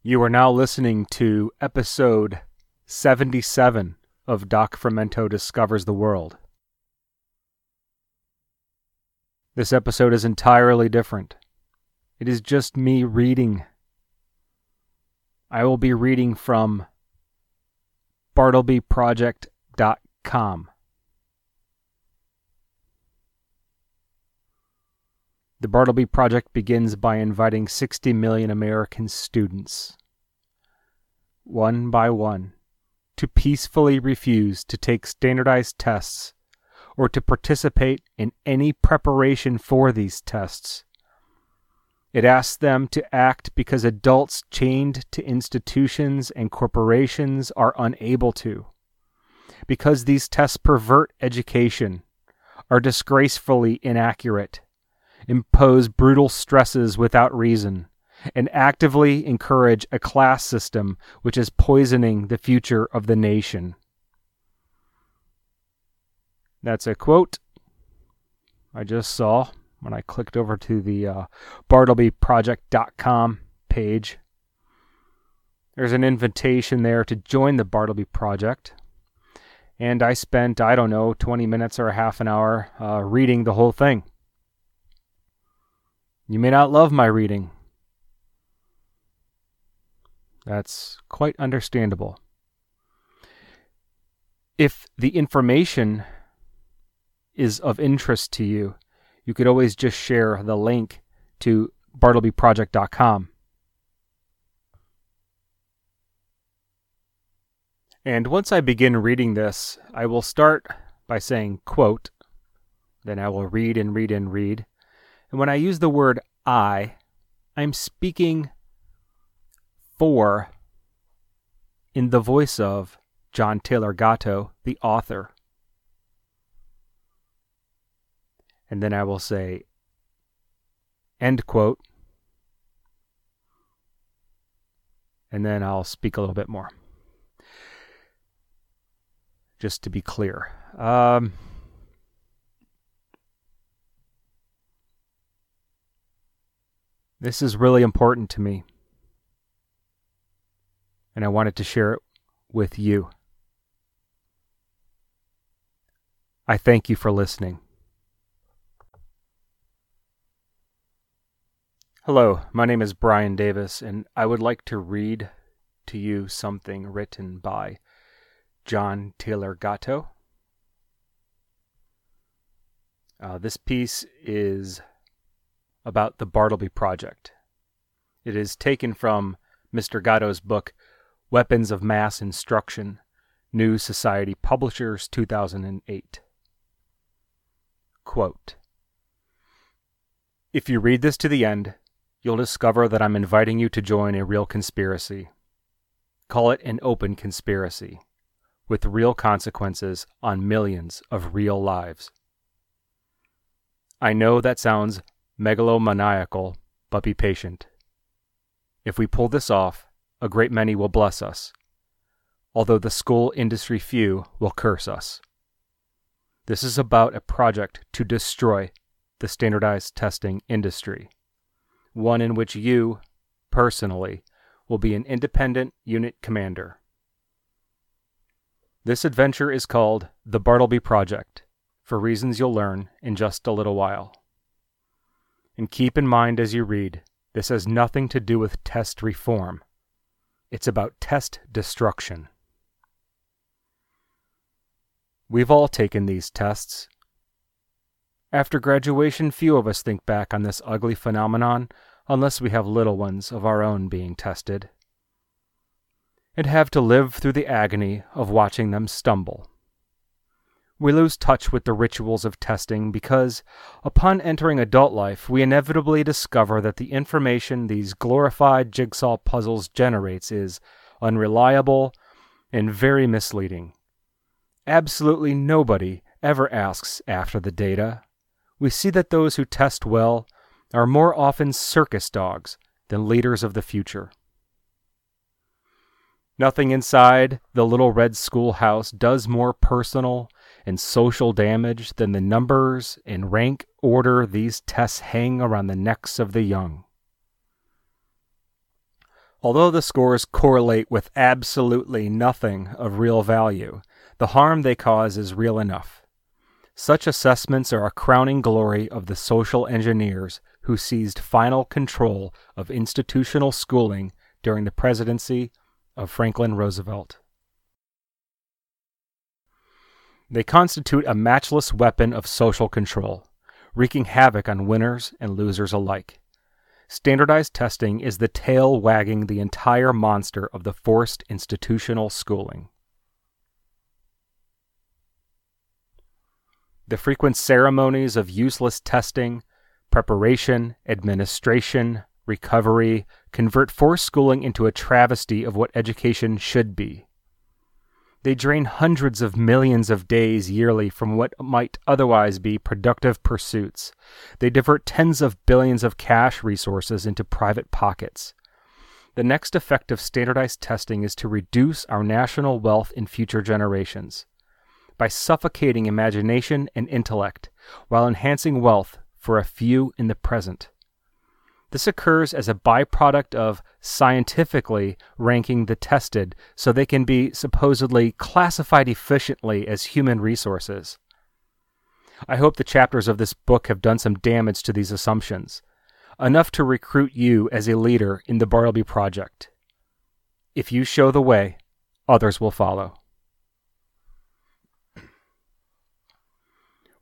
You are now listening to episode 77 of Doc Fermento Discovers the World. This episode is entirely different. It is just me reading. I will be reading from bartlebyproject.com. The Bartleby Project begins by inviting 60 million American students, one by one, to peacefully refuse to take standardized tests or to participate in any preparation for these tests. It asks them to act because adults chained to institutions and corporations are unable to. Because these tests pervert education, are disgracefully inaccurate, impose brutal stresses without reason, and actively encourage a class system which is poisoning the future of the nation. That's a quote I just saw when I clicked over to the uh, bartlebyproject.com page. There's an invitation there to join the Bartleby Project. And I spent, I don't know, 20 minutes or a half an hour uh, reading the whole thing. You may not love my reading. That's quite understandable. If the information is of interest to you, you could always just share the link to bartlebyproject.com. And once I begin reading this, I will start by saying, quote, then I will read and read and read. And when I use the word I, I'm speaking for in the voice of John Taylor Gatto, the author. And then I will say, end quote. And then I'll speak a little bit more. Just to be clear. Um, This is really important to me. And I wanted to share it with you. I thank you for listening. Hello, my name is Brian Davis, and I would like to read to you something written by John Taylor Gatto. Uh, this piece is about the Bartleby Project. It is taken from Mr. Gatto's book, Weapons of Mass Instruction, New Society Publishers, 2008. Quote If you read this to the end, you'll discover that I'm inviting you to join a real conspiracy. Call it an open conspiracy, with real consequences on millions of real lives. I know that sounds megalomaniacal, but be patient. If we pull this off, a great many will bless us, although the school industry few will curse us. This is about a project to destroy the standardized testing industry, one in which you, personally, will be an independent unit commander. This adventure is called the Bartleby Project, for reasons you'll learn in just a little while. And keep in mind as you read, this has nothing to do with test reform. It's about test destruction. We've all taken these tests. After graduation, few of us think back on this ugly phenomenon unless we have little ones of our own being tested, and have to live through the agony of watching them stumble we lose touch with the rituals of testing because, upon entering adult life, we inevitably discover that the information these glorified jigsaw puzzles generates is unreliable and very misleading. Absolutely nobody ever asks after the data. We see that those who test well are more often circus dogs than leaders of the future. Nothing inside the little red schoolhouse does more personal and social damage than the numbers and rank order these tests hang around the necks of the young. Although the scores correlate with absolutely nothing of real value, the harm they cause is real enough. Such assessments are a crowning glory of the social engineers who seized final control of institutional schooling during the presidency of Franklin Roosevelt. They constitute a matchless weapon of social control, wreaking havoc on winners and losers alike. Standardized testing is the tail wagging the entire monster of the forced institutional schooling. The frequent ceremonies of useless testing, preparation, administration, recovery convert forced schooling into a travesty of what education should be. They drain hundreds of millions of days yearly from what might otherwise be productive pursuits. They divert tens of billions of cash resources into private pockets. The next effect of standardized testing is to reduce our national wealth in future generations by suffocating imagination and intellect while enhancing wealth for a few in the present. This occurs as a byproduct of scientifically ranking the tested so they can be supposedly classified efficiently as human resources. I hope the chapters of this book have done some damage to these assumptions, enough to recruit you as a leader in the Bartleby Project. If you show the way, others will follow.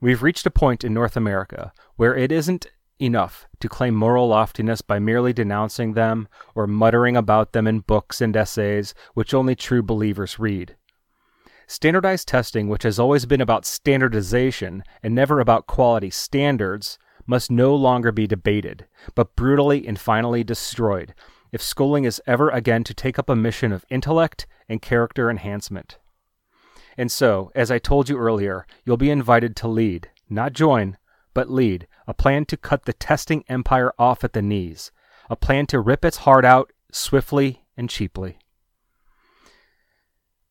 We've reached a point in North America where it isn't enough to claim moral loftiness by merely denouncing them or muttering about them in books and essays which only true believers read. Standardized testing, which has always been about standardization and never about quality standards, must no longer be debated, but brutally and finally destroyed if schooling is ever again to take up a mission of intellect and character enhancement. And so, as I told you earlier, you'll be invited to lead, not join, but lead, a plan to cut the testing empire off at the knees, a plan to rip its heart out swiftly and cheaply.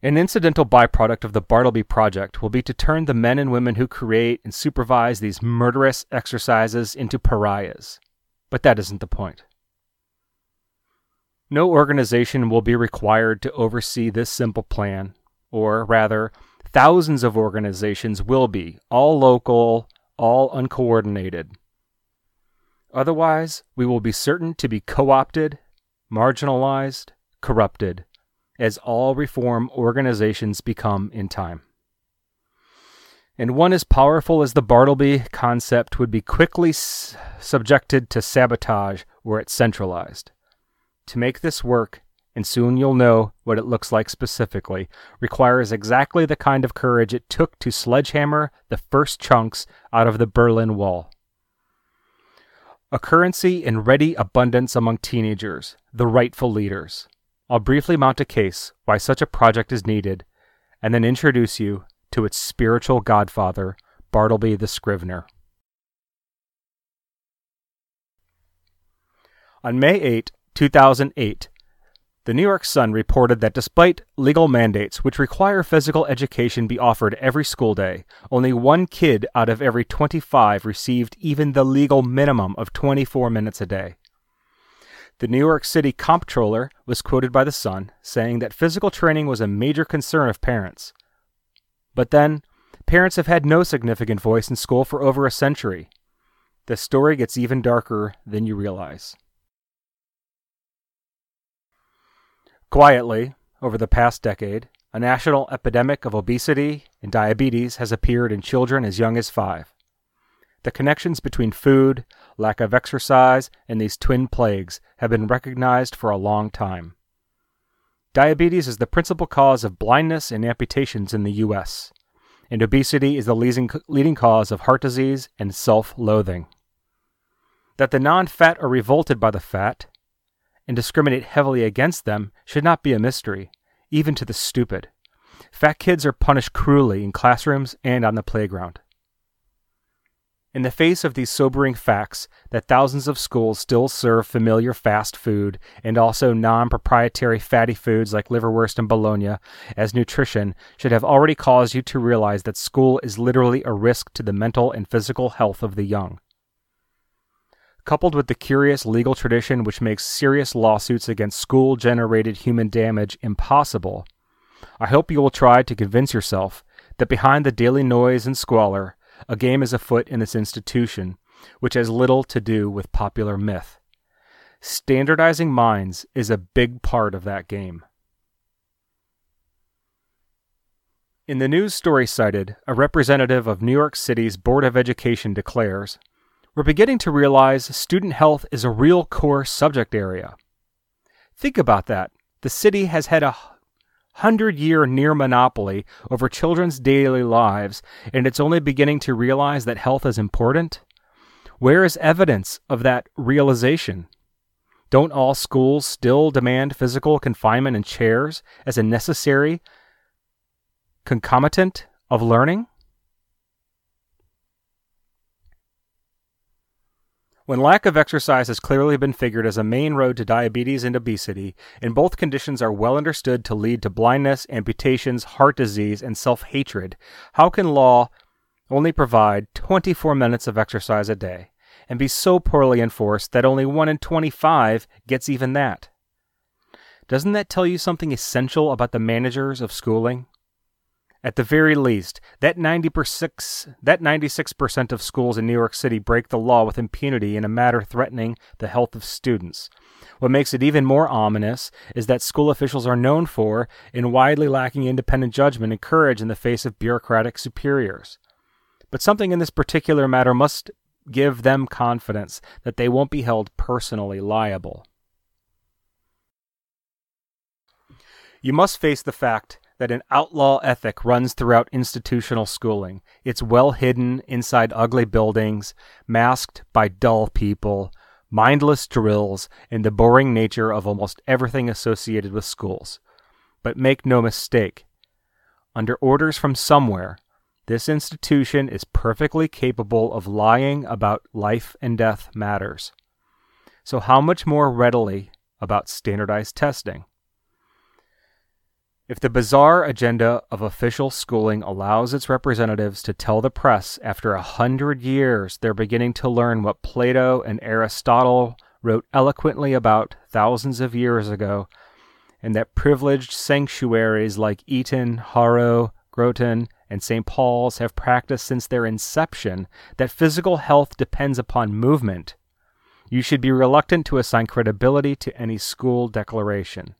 An incidental byproduct of the Bartleby Project will be to turn the men and women who create and supervise these murderous exercises into pariahs. But that isn't the point. No organization will be required to oversee this simple plan, or rather, thousands of organizations will be, all local, all uncoordinated. Otherwise, we will be certain to be co opted, marginalized, corrupted, as all reform organizations become in time. And one as powerful as the Bartleby concept would be quickly s- subjected to sabotage were it centralized. To make this work, and soon you'll know what it looks like specifically, requires exactly the kind of courage it took to sledgehammer the first chunks out of the Berlin Wall. A currency in ready abundance among teenagers, the rightful leaders. I'll briefly mount a case why such a project is needed, and then introduce you to its spiritual godfather, Bartleby the Scrivener. On May 8, 2008, the New York Sun reported that despite legal mandates which require physical education be offered every school day, only one kid out of every 25 received even the legal minimum of 24 minutes a day. The New York City comptroller was quoted by the Sun saying that physical training was a major concern of parents. But then, parents have had no significant voice in school for over a century. The story gets even darker than you realize. Quietly, over the past decade, a national epidemic of obesity and diabetes has appeared in children as young as five. The connections between food, lack of exercise, and these twin plagues have been recognized for a long time. Diabetes is the principal cause of blindness and amputations in the U.S., and obesity is the leading cause of heart disease and self loathing. That the non fat are revolted by the fat and discriminate heavily against them should not be a mystery, even to the stupid. Fat kids are punished cruelly in classrooms and on the playground. In the face of these sobering facts that thousands of schools still serve familiar fast food and also non proprietary fatty foods like liverwurst and bologna as nutrition should have already caused you to realize that school is literally a risk to the mental and physical health of the young. Coupled with the curious legal tradition which makes serious lawsuits against school generated human damage impossible, I hope you will try to convince yourself that behind the daily noise and squalor, a game is afoot in this institution which has little to do with popular myth. Standardizing minds is a big part of that game. In the news story cited, a representative of New York City's Board of Education declares We're beginning to realize student health is a real core subject area. Think about that. The city has had a hundred year near monopoly over children's daily lives, and it's only beginning to realize that health is important? Where is evidence of that realization? Don't all schools still demand physical confinement in chairs as a necessary concomitant of learning? When lack of exercise has clearly been figured as a main road to diabetes and obesity, and both conditions are well understood to lead to blindness, amputations, heart disease, and self hatred, how can law only provide 24 minutes of exercise a day and be so poorly enforced that only 1 in 25 gets even that? Doesn't that tell you something essential about the managers of schooling? At the very least, that 96, that 96% of schools in New York City break the law with impunity in a matter threatening the health of students. What makes it even more ominous is that school officials are known for in widely lacking independent judgment and courage in the face of bureaucratic superiors. But something in this particular matter must give them confidence that they won't be held personally liable. You must face the fact that an outlaw ethic runs throughout institutional schooling. It's well hidden inside ugly buildings, masked by dull people, mindless drills, and the boring nature of almost everything associated with schools. But make no mistake, under orders from somewhere, this institution is perfectly capable of lying about life and death matters. So, how much more readily about standardized testing? If the bizarre agenda of official schooling allows its representatives to tell the press after a hundred years they're beginning to learn what Plato and Aristotle wrote eloquently about thousands of years ago, and that privileged sanctuaries like Eton, Harrow, Groton, and St. Paul's have practiced since their inception that physical health depends upon movement, you should be reluctant to assign credibility to any school declaration.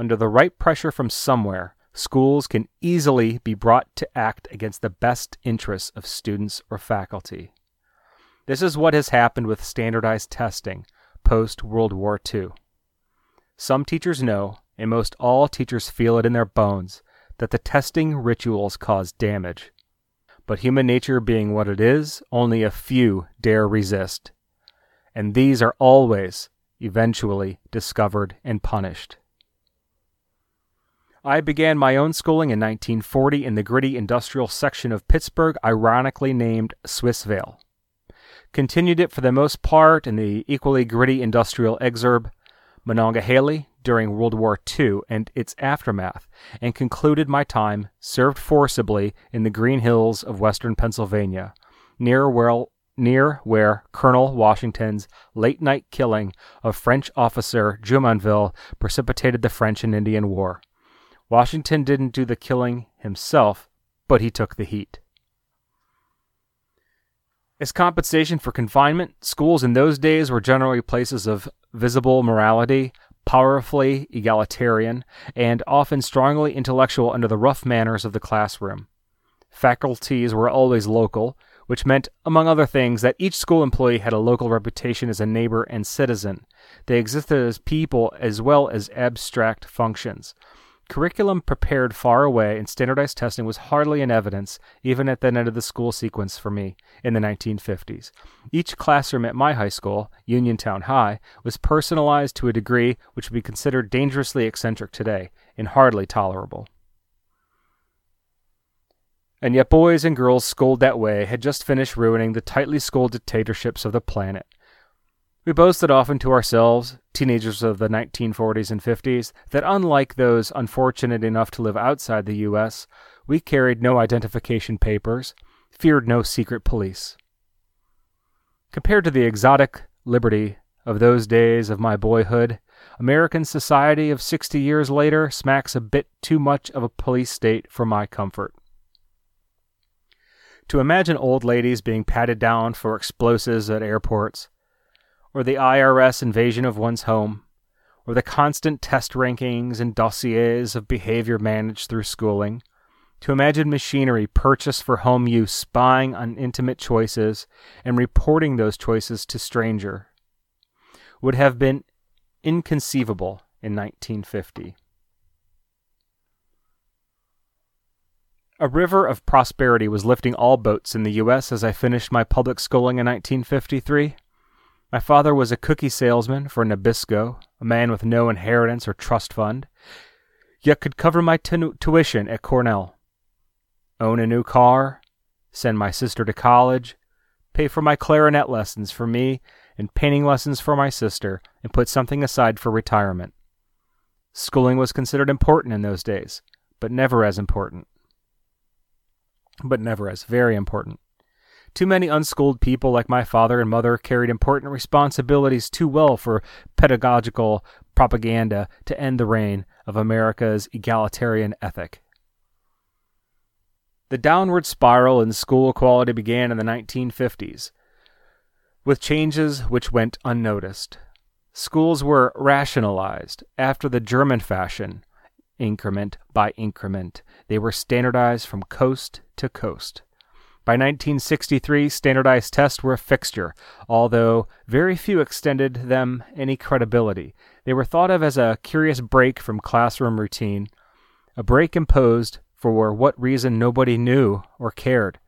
Under the right pressure from somewhere, schools can easily be brought to act against the best interests of students or faculty. This is what has happened with standardized testing post World War II. Some teachers know, and most all teachers feel it in their bones, that the testing rituals cause damage. But human nature being what it is, only a few dare resist. And these are always, eventually, discovered and punished. I began my own schooling in 1940 in the gritty industrial section of Pittsburgh, ironically named Swissvale. Continued it for the most part in the equally gritty industrial exurb Monongahela during World War II and its aftermath, and concluded my time served forcibly in the green hills of western Pennsylvania, near where, near where Colonel Washington's late night killing of French officer Jumonville precipitated the French and Indian War. Washington didn't do the killing himself, but he took the heat. As compensation for confinement, schools in those days were generally places of visible morality, powerfully egalitarian, and often strongly intellectual under the rough manners of the classroom. Faculties were always local, which meant, among other things, that each school employee had a local reputation as a neighbor and citizen. They existed as people as well as abstract functions. Curriculum prepared far away and standardized testing was hardly in evidence, even at the end of the school sequence for me in the 1950s. Each classroom at my high school, Uniontown High, was personalized to a degree which would be considered dangerously eccentric today and hardly tolerable. And yet, boys and girls schooled that way had just finished ruining the tightly schooled dictatorships of the planet. We boasted often to ourselves, teenagers of the 1940s and 50s, that unlike those unfortunate enough to live outside the U.S., we carried no identification papers, feared no secret police. Compared to the exotic liberty of those days of my boyhood, American society of 60 years later smacks a bit too much of a police state for my comfort. To imagine old ladies being patted down for explosives at airports, or the IRS invasion of one's home, or the constant test rankings and dossiers of behavior managed through schooling, to imagine machinery purchased for home use spying on intimate choices and reporting those choices to stranger would have been inconceivable in 1950. A river of prosperity was lifting all boats in the U.S. as I finished my public schooling in 1953. My father was a cookie salesman for Nabisco, a man with no inheritance or trust fund, yet could cover my t- tuition at Cornell, own a new car, send my sister to college, pay for my clarinet lessons for me and painting lessons for my sister, and put something aside for retirement. Schooling was considered important in those days, but never as important. But never as very important. Too many unschooled people like my father and mother carried important responsibilities too well for pedagogical propaganda to end the reign of America's egalitarian ethic. The downward spiral in school quality began in the 1950s, with changes which went unnoticed. Schools were rationalized after the German fashion, increment by increment. They were standardized from coast to coast. By 1963, standardized tests were a fixture, although very few extended them any credibility. They were thought of as a curious break from classroom routine, a break imposed for what reason nobody knew or cared.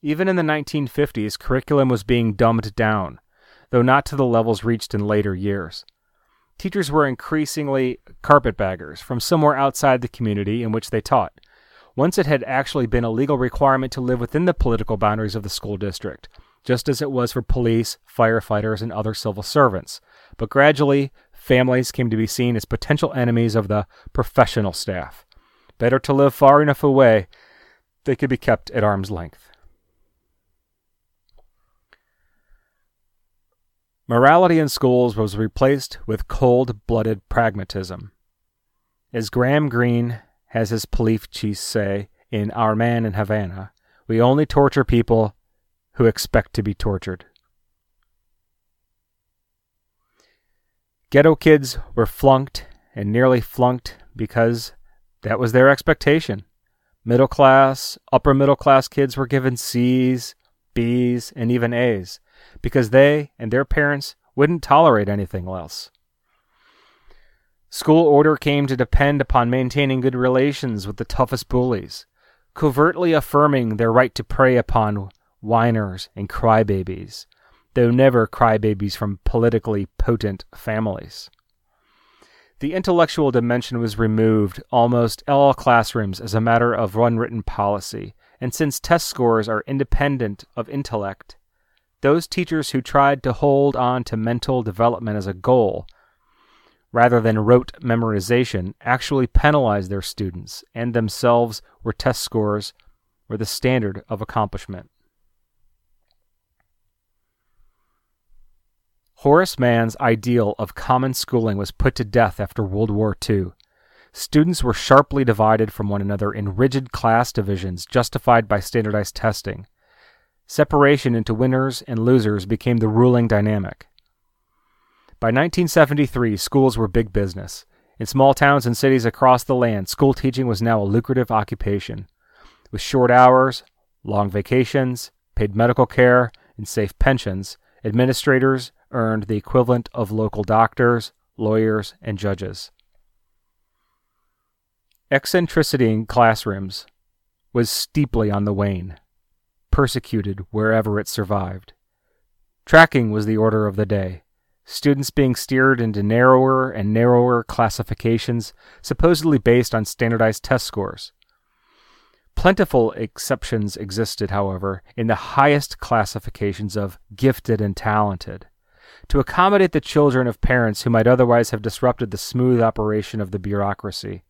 Even in the 1950s, curriculum was being dumbed down, though not to the levels reached in later years. Teachers were increasingly carpetbaggers from somewhere outside the community in which they taught once it had actually been a legal requirement to live within the political boundaries of the school district, just as it was for police, firefighters, and other civil servants. But gradually, families came to be seen as potential enemies of the professional staff. Better to live far enough away, they could be kept at arm's length. Morality in schools was replaced with cold blooded pragmatism. As Graham Greene has his police chief say in Our Man in Havana, we only torture people who expect to be tortured. Ghetto kids were flunked and nearly flunked because that was their expectation. Middle class, upper middle class kids were given C's, B's, and even A's because they and their parents wouldn't tolerate anything else. School order came to depend upon maintaining good relations with the toughest bullies, covertly affirming their right to prey upon whiners and crybabies, though never crybabies from politically potent families. The intellectual dimension was removed almost all classrooms as a matter of unwritten policy, and since test scores are independent of intellect, those teachers who tried to hold on to mental development as a goal rather than rote memorization, actually penalized their students and themselves where test scores were the standard of accomplishment. Horace Mann's ideal of common schooling was put to death after World War II. Students were sharply divided from one another in rigid class divisions justified by standardized testing. Separation into winners and losers became the ruling dynamic. By 1973, schools were big business. In small towns and cities across the land, school teaching was now a lucrative occupation. With short hours, long vacations, paid medical care, and safe pensions, administrators earned the equivalent of local doctors, lawyers, and judges. Eccentricity in classrooms was steeply on the wane, persecuted wherever it survived. Tracking was the order of the day students being steered into narrower and narrower classifications, supposedly based on standardized test scores. Plentiful exceptions existed, however, in the highest classifications of gifted and talented, to accommodate the children of parents who might otherwise have disrupted the smooth operation of the bureaucracy.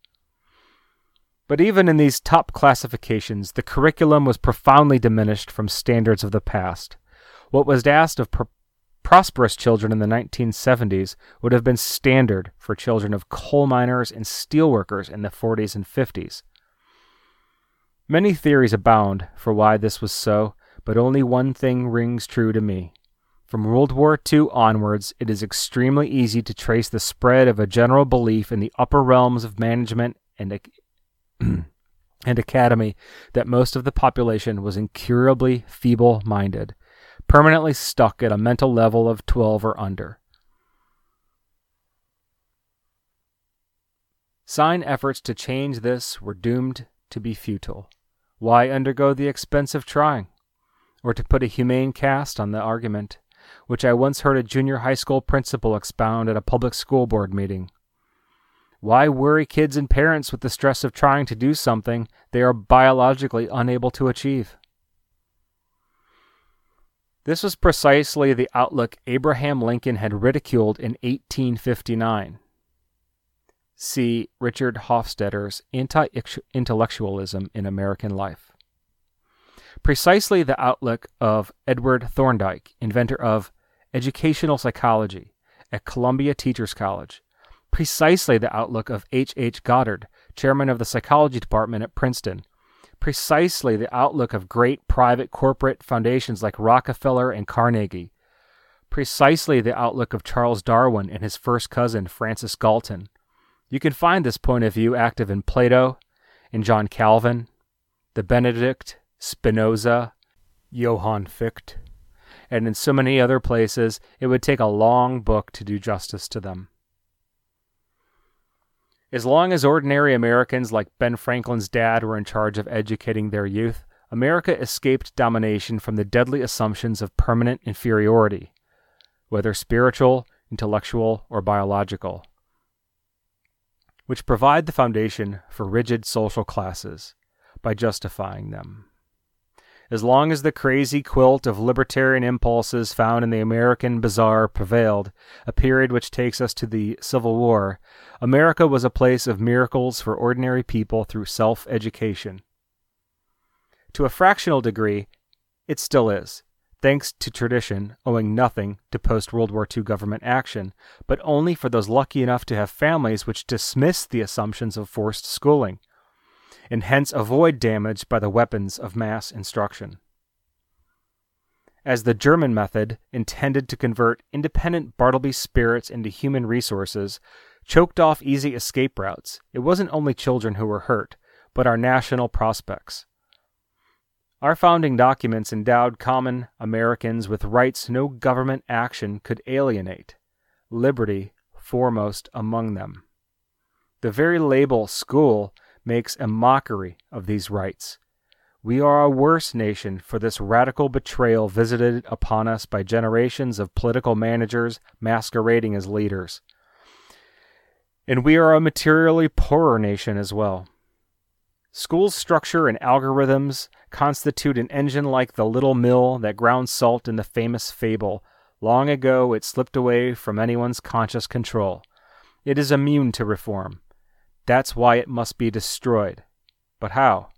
But even in these top classifications, the curriculum was profoundly diminished from standards of the past. What was asked of prosperous children in the 1970s would have been standard for children of coal miners and steelworkers in the 40s and 50s. Many theories abound for why this was so, but only one thing rings true to me. From World War II onwards, it is extremely easy to trace the spread of a general belief in the upper realms of management and, and academy that most of the population was incurably feeble minded permanently stuck at a mental level of 12 or under. Sign efforts to change this were doomed to be futile. Why undergo the expense of trying? Or to put a humane cast on the argument, which I once heard a junior high school principal expound at a public school board meeting. Why worry kids and parents with the stress of trying to do something they are biologically unable to achieve? This was precisely the outlook Abraham Lincoln had ridiculed in 1859. See Richard Hofstadter's Anti Intellectualism in American Life. Precisely the outlook of Edward Thorndike, inventor of educational psychology at Columbia Teachers College. Precisely the outlook of H. H. Goddard, chairman of the psychology department at Princeton, precisely the outlook of great private corporate foundations like Rockefeller and Carnegie, precisely the outlook of Charles Darwin and his first cousin, Francis Galton. You can find this point of view active in Plato, in John Calvin, the Benedict, Spinoza, Johann Fichte, and in so many other places it would take a long book to do justice to them. As long as ordinary Americans like Ben Franklin's dad were in charge of educating their youth, America escaped domination from the deadly assumptions of permanent inferiority, whether spiritual, intellectual, or biological, which provide the foundation for rigid social classes by justifying them. As long as the crazy quilt of libertarian impulses found in the American bazaar prevailed, a period which takes us to the Civil War, America was a place of miracles for ordinary people through self education. To a fractional degree, it still is, thanks to tradition, owing nothing to post World War II government action, but only for those lucky enough to have families which dismiss the assumptions of forced schooling and hence avoid damage by the weapons of mass instruction. As the German method, intended to convert independent Bartleby spirits into human resources, choked off easy escape routes, it wasn't only children who were hurt, but our national prospects. Our founding documents endowed common Americans with rights no government action could alienate, liberty foremost among them. The very label school makes a mockery of these rights. We are a worse nation for this radical betrayal visited upon us by generations of political managers masquerading as leaders. And we are a materially poorer nation as well. School's structure and algorithms constitute an engine like the little mill that grounds salt in the famous fable. Long ago it slipped away from anyone's conscious control. It is immune to reform. That's why it must be destroyed. But how?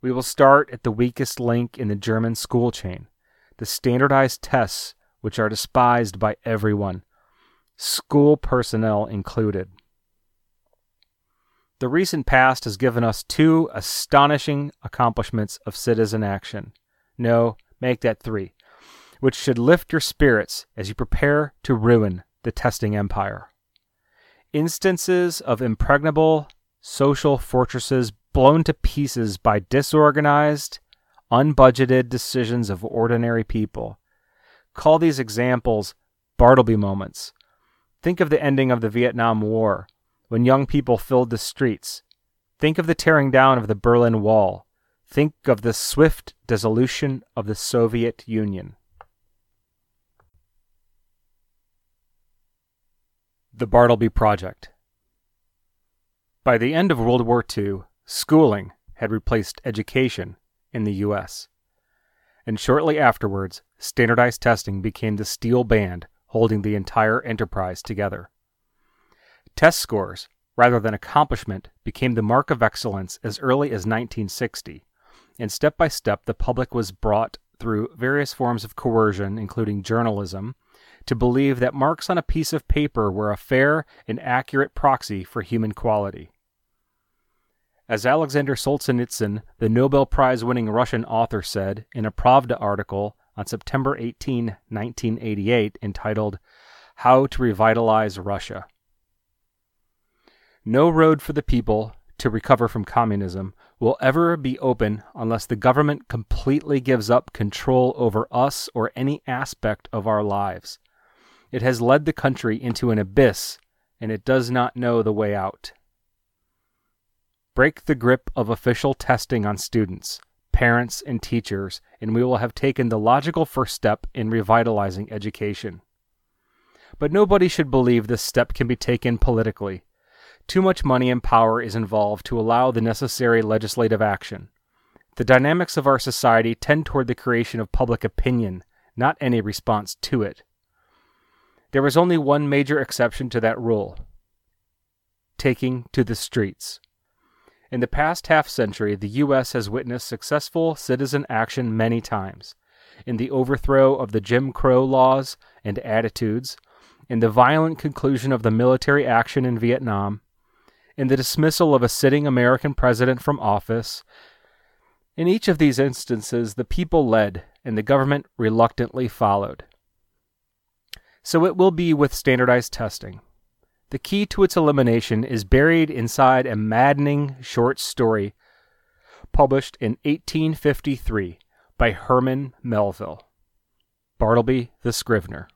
We will start at the weakest link in the German school chain the standardized tests, which are despised by everyone, school personnel included. The recent past has given us two astonishing accomplishments of citizen action. No, make that three, which should lift your spirits as you prepare to ruin the testing empire instances of impregnable social fortresses blown to pieces by disorganized, unbudgeted decisions of ordinary people. Call these examples Bartleby moments. Think of the ending of the Vietnam War, when young people filled the streets. Think of the tearing down of the Berlin Wall. Think of the swift dissolution of the Soviet Union. The Bartleby Project. By the end of World War II, schooling had replaced education in the U.S. And shortly afterwards, standardized testing became the steel band holding the entire enterprise together. Test scores, rather than accomplishment, became the mark of excellence as early as 1960, and step by step the public was brought through various forms of coercion, including journalism, to believe that marks on a piece of paper were a fair and accurate proxy for human quality. As Alexander Solzhenitsyn, the Nobel Prize winning Russian author, said in a Pravda article on September 18, 1988, entitled How to Revitalize Russia. No road for the people to recover from communism will ever be open unless the government completely gives up control over us or any aspect of our lives. It has led the country into an abyss, and it does not know the way out. Break the grip of official testing on students, parents, and teachers, and we will have taken the logical first step in revitalizing education. But nobody should believe this step can be taken politically. Too much money and power is involved to allow the necessary legislative action. The dynamics of our society tend toward the creation of public opinion, not any response to it. There is only one major exception to that rule taking to the streets. In the past half century, the U.S. has witnessed successful citizen action many times. In the overthrow of the Jim Crow laws and attitudes, in the violent conclusion of the military action in Vietnam, in the dismissal of a sitting American president from office. In each of these instances, the people led and the government reluctantly followed. So it will be with standardized testing. The key to its elimination is buried inside a maddening short story published in 1853 by Herman Melville. Bartleby the Scrivener.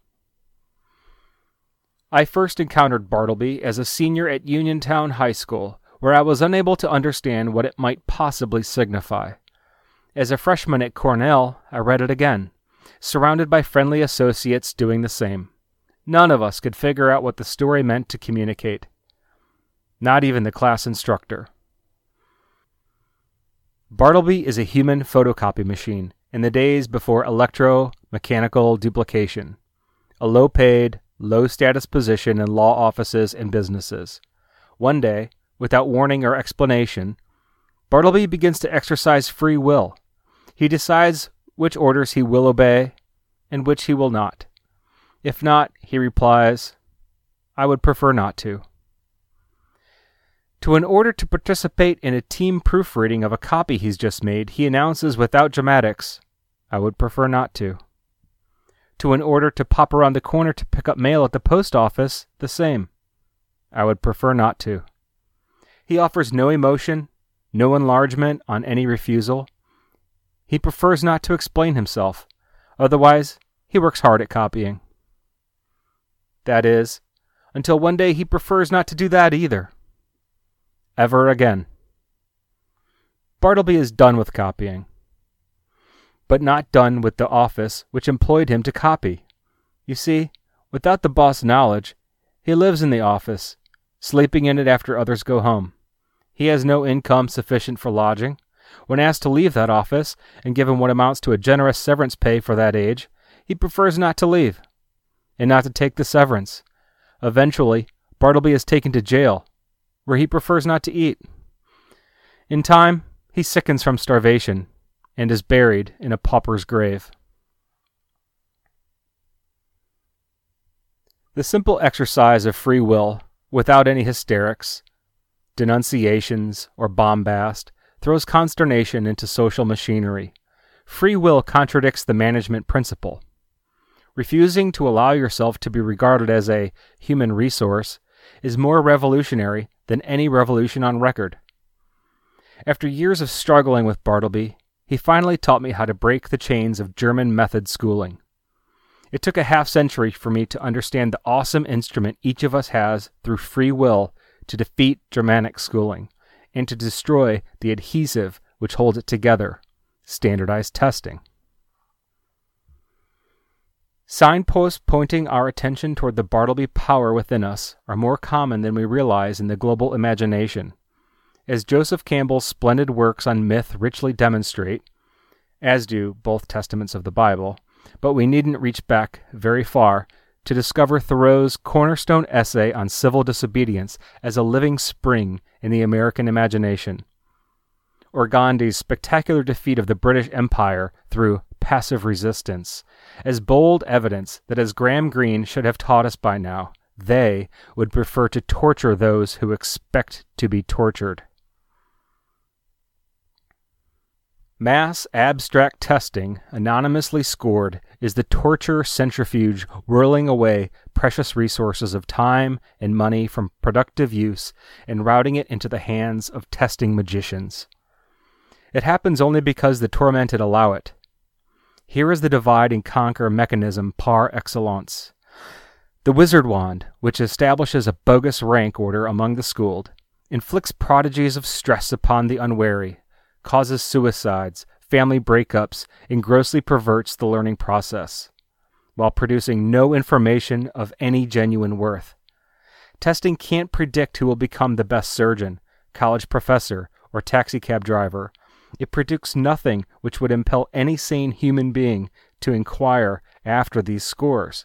I first encountered Bartleby as a senior at Uniontown High School, where I was unable to understand what it might possibly signify. As a freshman at Cornell, I read it again, surrounded by friendly associates doing the same. None of us could figure out what the story meant to communicate. Not even the class instructor. Bartleby is a human photocopy machine in the days before electro-mechanical duplication. A low paid, low status position in law offices and businesses. One day, without warning or explanation, Bartleby begins to exercise free will. He decides which orders he will obey and which he will not. If not, he replies, I would prefer not to. To an order to participate in a team proofreading of a copy he's just made, he announces without dramatics, I would prefer not to to an order to pop around the corner to pick up mail at the post office, the same. I would prefer not to. He offers no emotion, no enlargement on any refusal. He prefers not to explain himself. Otherwise, he works hard at copying. That is, until one day he prefers not to do that either. Ever again. Bartleby is done with copying but not done with the office which employed him to copy. You see, without the boss' knowledge, he lives in the office, sleeping in it after others go home. He has no income sufficient for lodging. When asked to leave that office, and given what amounts to a generous severance pay for that age, he prefers not to leave, and not to take the severance. Eventually, Bartleby is taken to jail, where he prefers not to eat. In time, he sickens from starvation and is buried in a pauper's grave. The simple exercise of free will, without any hysterics, denunciations, or bombast, throws consternation into social machinery. Free will contradicts the management principle. Refusing to allow yourself to be regarded as a human resource is more revolutionary than any revolution on record. After years of struggling with Bartleby, he finally taught me how to break the chains of German method schooling. It took a half century for me to understand the awesome instrument each of us has through free will to defeat Germanic schooling and to destroy the adhesive which holds it together standardized testing. Signposts pointing our attention toward the Bartleby power within us are more common than we realize in the global imagination as Joseph Campbell's splendid works on myth richly demonstrate, as do both testaments of the Bible, but we needn't reach back very far to discover Thoreau's cornerstone essay on civil disobedience as a living spring in the American imagination. Or Gandhi's spectacular defeat of the British Empire through passive resistance, as bold evidence that, as Graham Greene should have taught us by now, they would prefer to torture those who expect to be tortured. Mass abstract testing, anonymously scored, is the torture centrifuge whirling away precious resources of time and money from productive use and routing it into the hands of testing magicians. It happens only because the tormented allow it. Here is the divide and conquer mechanism par excellence. The wizard wand, which establishes a bogus rank order among the schooled, inflicts prodigies of stress upon the unwary causes suicides, family breakups, and grossly perverts the learning process, while producing no information of any genuine worth. Testing can't predict who will become the best surgeon, college professor, or taxicab driver. It predicts nothing which would impel any sane human being to inquire after these scores.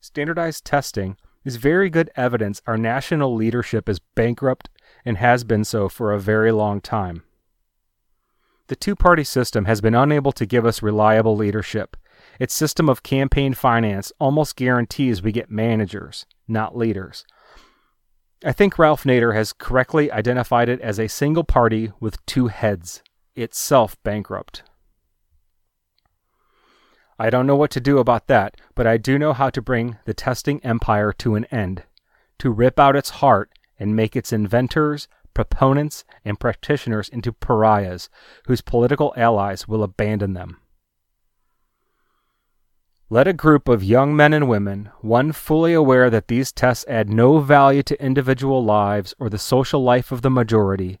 Standardized testing is very good evidence our national leadership is bankrupt and has been so for a very long time. The two party system has been unable to give us reliable leadership. Its system of campaign finance almost guarantees we get managers, not leaders. I think Ralph Nader has correctly identified it as a single party with two heads, itself bankrupt. I don't know what to do about that, but I do know how to bring the testing empire to an end, to rip out its heart and make its inventors, proponents, and practitioners into pariahs whose political allies will abandon them. Let a group of young men and women, one fully aware that these tests add no value to individual lives or the social life of the majority,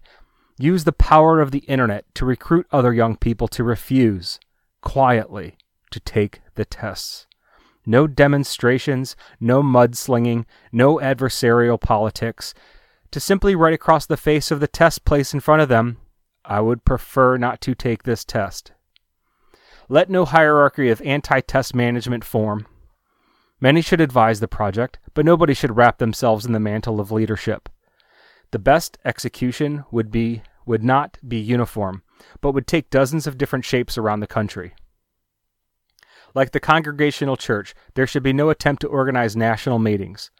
use the power of the internet to recruit other young people to refuse, quietly, to take the tests. No demonstrations, no mudslinging, no adversarial politics. To simply write across the face of the test placed in front of them, I would prefer not to take this test. Let no hierarchy of anti test management form. Many should advise the project, but nobody should wrap themselves in the mantle of leadership. The best execution would be would not be uniform, but would take dozens of different shapes around the country. Like the Congregational Church, there should be no attempt to organize national meetings.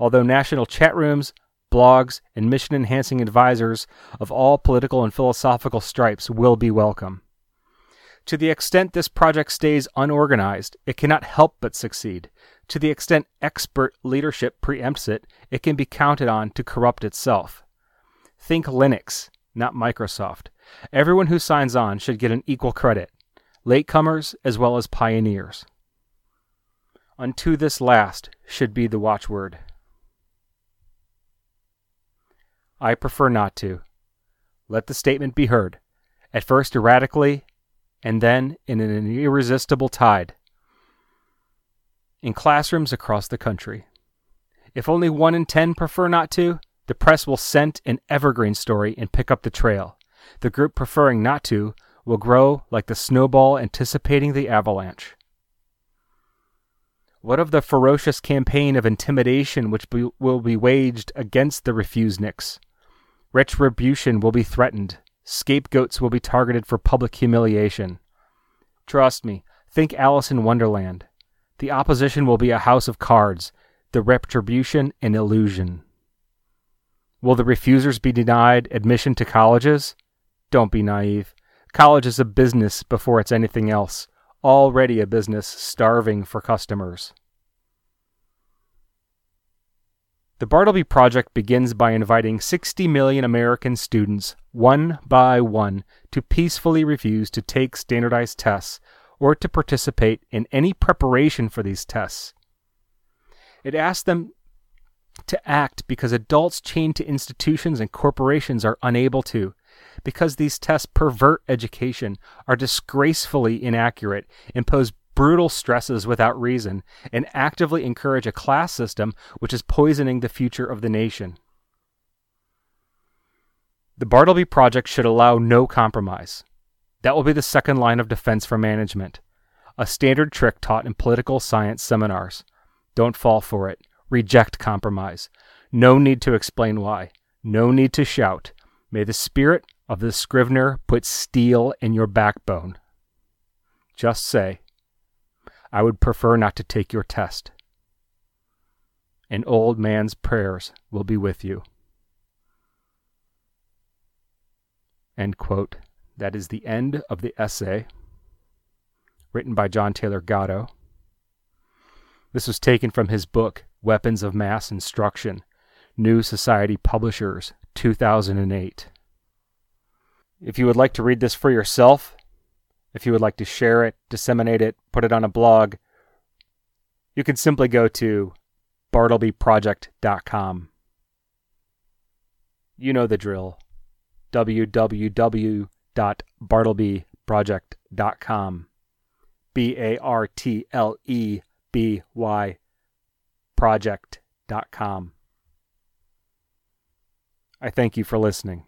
Although national chat rooms, blogs, and mission enhancing advisors of all political and philosophical stripes will be welcome. To the extent this project stays unorganized, it cannot help but succeed. To the extent expert leadership preempts it, it can be counted on to corrupt itself. Think Linux, not Microsoft. Everyone who signs on should get an equal credit latecomers as well as pioneers. Unto this last should be the watchword. I prefer not to. Let the statement be heard, at first erratically, and then in an irresistible tide. In classrooms across the country. If only one in ten prefer not to, the press will scent an evergreen story and pick up the trail. The group preferring not to will grow like the snowball anticipating the avalanche. What of the ferocious campaign of intimidation which be, will be waged against the refuseniks? Retribution will be threatened. Scapegoats will be targeted for public humiliation. Trust me, think Alice in Wonderland. The opposition will be a house of cards, the retribution an illusion. Will the refusers be denied admission to colleges? Don't be naive. College is a business before it's anything else, already a business starving for customers. The Bartleby Project begins by inviting 60 million American students, one by one, to peacefully refuse to take standardized tests or to participate in any preparation for these tests. It asks them to act because adults chained to institutions and corporations are unable to, because these tests pervert education, are disgracefully inaccurate, impose brutal stresses without reason, and actively encourage a class system which is poisoning the future of the nation. The Bartleby Project should allow no compromise. That will be the second line of defense for management, a standard trick taught in political science seminars. Don't fall for it. Reject compromise. No need to explain why. No need to shout. May the spirit of the Scrivener put steel in your backbone, just say, I would prefer not to take your test. An old man's prayers will be with you. End quote. That is the end of the essay written by John Taylor Gatto. This was taken from his book, Weapons of Mass Instruction, New Society Publishers, 2008. If you would like to read this for yourself, if you would like to share it, disseminate it, put it on a blog, you can simply go to bartlebyproject.com. You know the drill. www.bartlebyproject.com. B A R T L E B Y project.com. I thank you for listening.